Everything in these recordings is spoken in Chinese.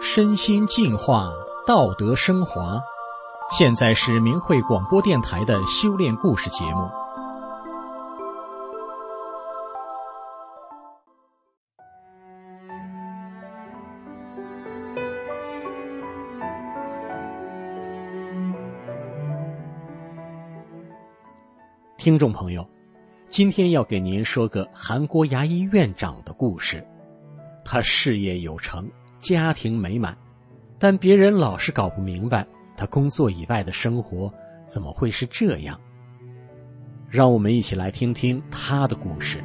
身心净化，道德升华。现在是明慧广播电台的修炼故事节目。听众朋友，今天要给您说个韩国牙医院长的故事。他事业有成，家庭美满，但别人老是搞不明白他工作以外的生活怎么会是这样。让我们一起来听听他的故事。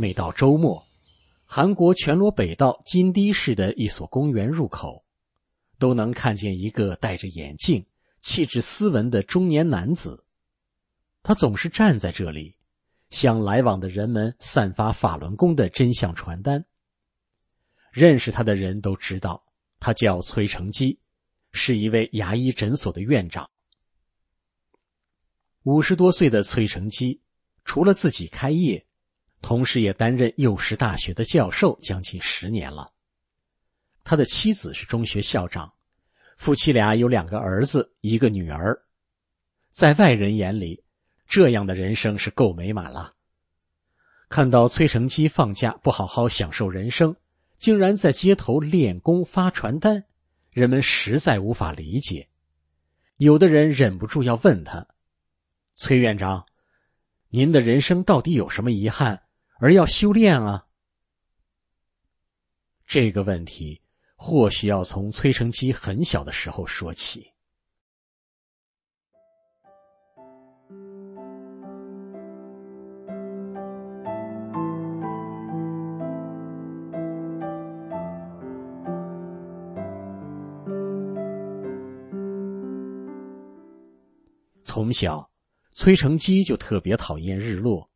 每到周末。韩国全罗北道金堤市的一所公园入口，都能看见一个戴着眼镜、气质斯文的中年男子。他总是站在这里，向来往的人们散发法轮功的真相传单。认识他的人都知道，他叫崔成基，是一位牙医诊所的院长。五十多岁的崔成基，除了自己开业。同时，也担任幼师大学的教授将近十年了。他的妻子是中学校长，夫妻俩有两个儿子，一个女儿。在外人眼里，这样的人生是够美满了。看到崔成基放假不好好享受人生，竟然在街头练功发传单，人们实在无法理解。有的人忍不住要问他：“崔院长，您的人生到底有什么遗憾？”而要修炼啊！这个问题或许要从崔成基很小的时候说起。从小，崔成基就特别讨厌日落。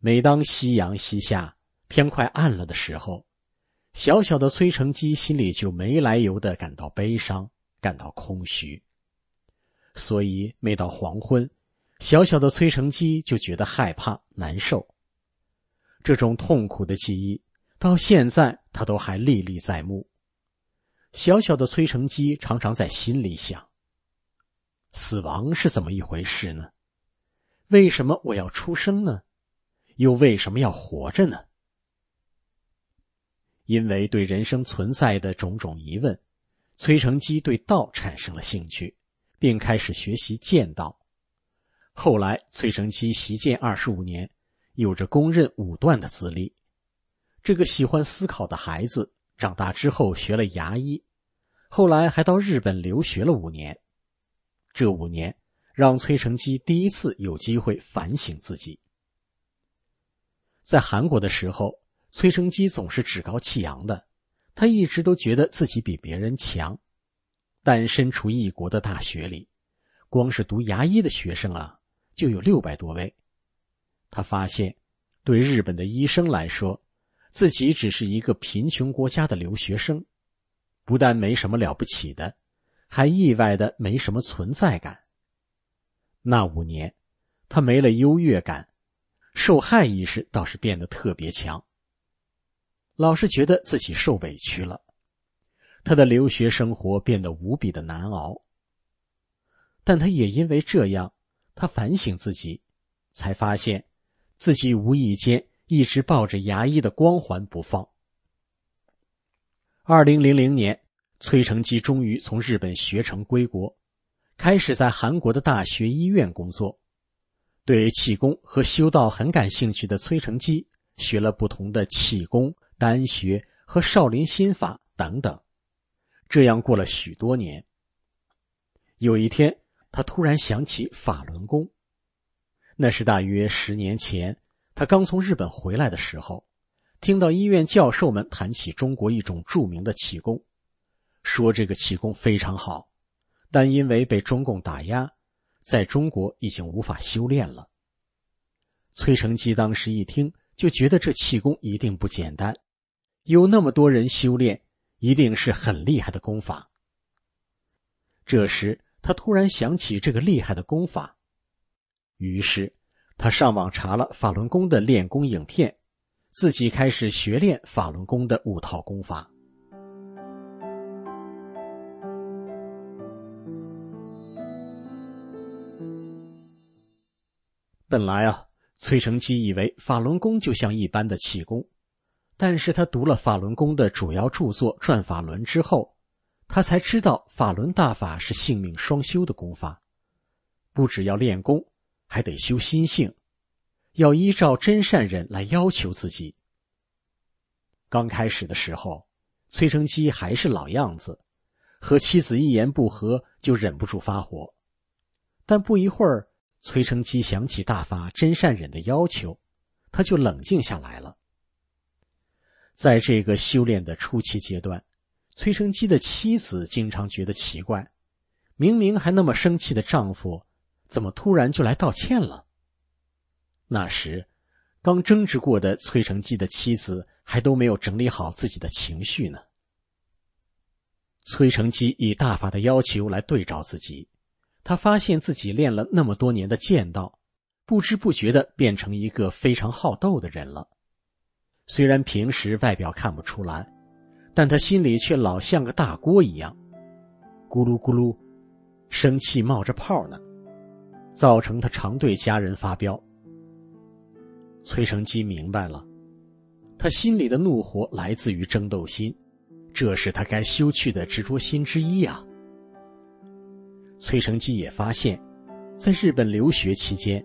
每当夕阳西下，天快暗了的时候，小小的崔成基心里就没来由的感到悲伤，感到空虚。所以每到黄昏，小小的崔成基就觉得害怕、难受。这种痛苦的记忆到现在他都还历历在目。小小的崔成基常常在心里想：死亡是怎么一回事呢？为什么我要出生呢？又为什么要活着呢？因为对人生存在的种种疑问，崔成基对道产生了兴趣，并开始学习剑道。后来，崔成基习剑二十五年，有着公认武断的资历。这个喜欢思考的孩子，长大之后学了牙医，后来还到日本留学了五年。这五年让崔成基第一次有机会反省自己。在韩国的时候，崔成基总是趾高气扬的，他一直都觉得自己比别人强。但身处异国的大学里，光是读牙医的学生啊，就有六百多位。他发现，对日本的医生来说，自己只是一个贫穷国家的留学生，不但没什么了不起的，还意外的没什么存在感。那五年，他没了优越感。受害意识倒是变得特别强，老是觉得自己受委屈了，他的留学生活变得无比的难熬。但他也因为这样，他反省自己，才发现自己无意间一直抱着牙医的光环不放。二零零零年，崔成基终于从日本学成归国，开始在韩国的大学医院工作。对气功和修道很感兴趣的崔成基，学了不同的气功、丹学和少林心法等等。这样过了许多年。有一天，他突然想起法轮功。那是大约十年前，他刚从日本回来的时候，听到医院教授们谈起中国一种著名的气功，说这个气功非常好，但因为被中共打压。在中国已经无法修炼了。崔成基当时一听，就觉得这气功一定不简单，有那么多人修炼，一定是很厉害的功法。这时，他突然想起这个厉害的功法，于是他上网查了法轮功的练功影片，自己开始学练法轮功的五套功法。本来啊，崔成基以为法轮功就像一般的气功，但是他读了法轮功的主要著作《转法轮》之后，他才知道法轮大法是性命双修的功法，不只要练功，还得修心性，要依照真善忍来要求自己。刚开始的时候，崔成基还是老样子，和妻子一言不合就忍不住发火，但不一会儿。崔成基想起大法真善忍的要求，他就冷静下来了。在这个修炼的初期阶段，崔成基的妻子经常觉得奇怪：明明还那么生气的丈夫，怎么突然就来道歉了？那时，刚争执过的崔成基的妻子还都没有整理好自己的情绪呢。崔成基以大法的要求来对照自己。他发现自己练了那么多年的剑道，不知不觉的变成一个非常好斗的人了。虽然平时外表看不出来，但他心里却老像个大锅一样，咕噜咕噜，生气冒着泡呢，造成他常对家人发飙。崔成基明白了，他心里的怒火来自于争斗心，这是他该修去的执着心之一啊。崔成基也发现，在日本留学期间，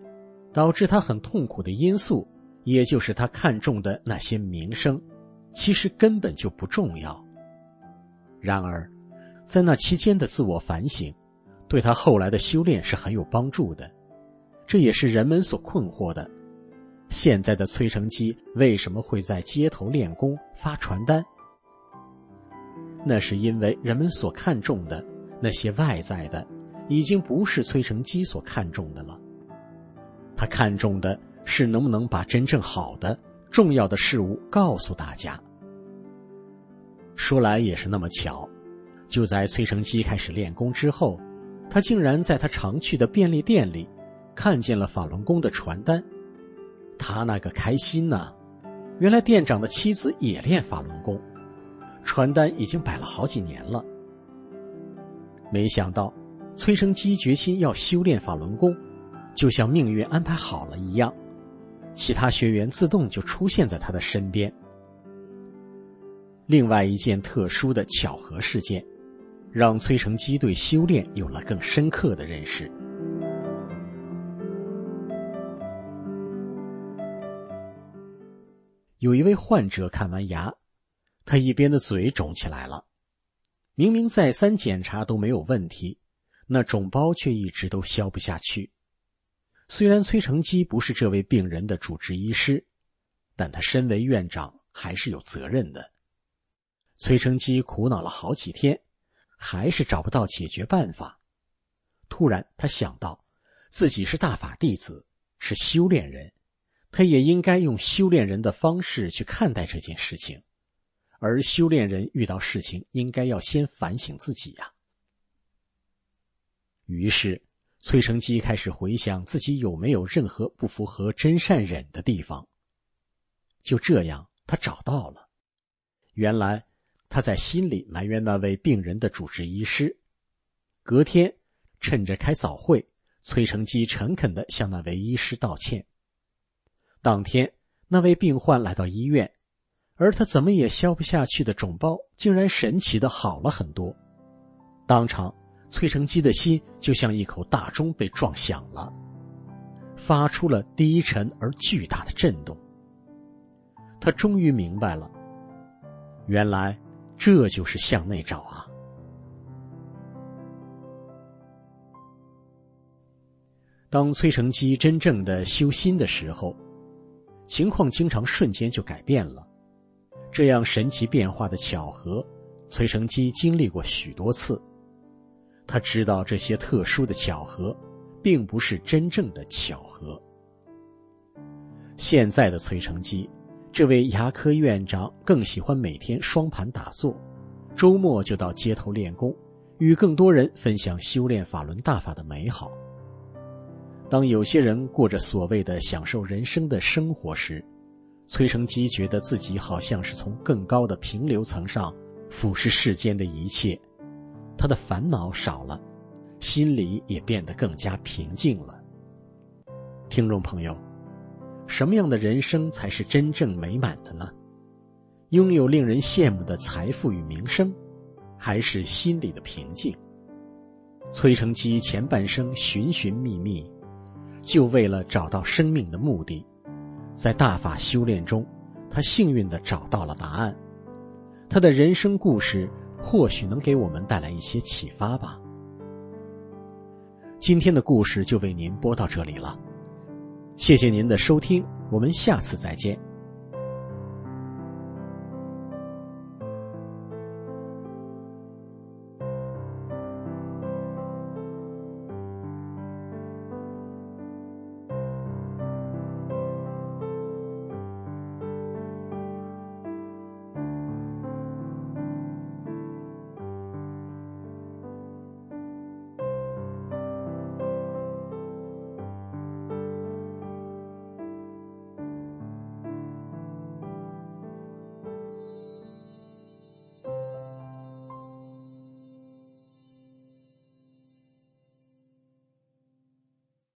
导致他很痛苦的因素，也就是他看重的那些名声，其实根本就不重要。然而，在那期间的自我反省，对他后来的修炼是很有帮助的。这也是人们所困惑的：现在的崔成基为什么会在街头练功、发传单？那是因为人们所看重的那些外在的。已经不是崔成基所看重的了，他看重的是能不能把真正好的、重要的事物告诉大家。说来也是那么巧，就在崔成基开始练功之后，他竟然在他常去的便利店里，看见了法轮功的传单，他那个开心呐！原来店长的妻子也练法轮功，传单已经摆了好几年了，没想到。崔成基决心要修炼法轮功，就像命运安排好了一样，其他学员自动就出现在他的身边。另外一件特殊的巧合事件，让崔成基对修炼有了更深刻的认识。有一位患者看完牙，他一边的嘴肿起来了，明明再三检查都没有问题。那肿包却一直都消不下去。虽然崔成基不是这位病人的主治医师，但他身为院长还是有责任的。崔成基苦恼了好几天，还是找不到解决办法。突然，他想到自己是大法弟子，是修炼人，他也应该用修炼人的方式去看待这件事情。而修炼人遇到事情，应该要先反省自己呀。于是，崔成基开始回想自己有没有任何不符合真善忍的地方。就这样，他找到了。原来，他在心里埋怨那位病人的主治医师。隔天，趁着开早会，崔成基诚恳的向那位医师道歉。当天，那位病患来到医院，而他怎么也消不下去的肿包，竟然神奇的好了很多，当场。崔成基的心就像一口大钟被撞响了，发出了低沉而巨大的震动。他终于明白了，原来这就是向内找啊！当崔成基真正的修心的时候，情况经常瞬间就改变了。这样神奇变化的巧合，崔成基经历过许多次。他知道这些特殊的巧合，并不是真正的巧合。现在的崔成基，这位牙科院长更喜欢每天双盘打坐，周末就到街头练功，与更多人分享修炼法轮大法的美好。当有些人过着所谓的享受人生的生活时，崔成基觉得自己好像是从更高的平流层上俯视世间的一切，他的烦恼少了，心里也变得更加平静了。听众朋友，什么样的人生才是真正美满的呢？拥有令人羡慕的财富与名声，还是心里的平静？崔成基前半生寻寻觅觅。就为了找到生命的目的，在大法修炼中，他幸运的找到了答案。他的人生故事或许能给我们带来一些启发吧。今天的故事就为您播到这里了，谢谢您的收听，我们下次再见。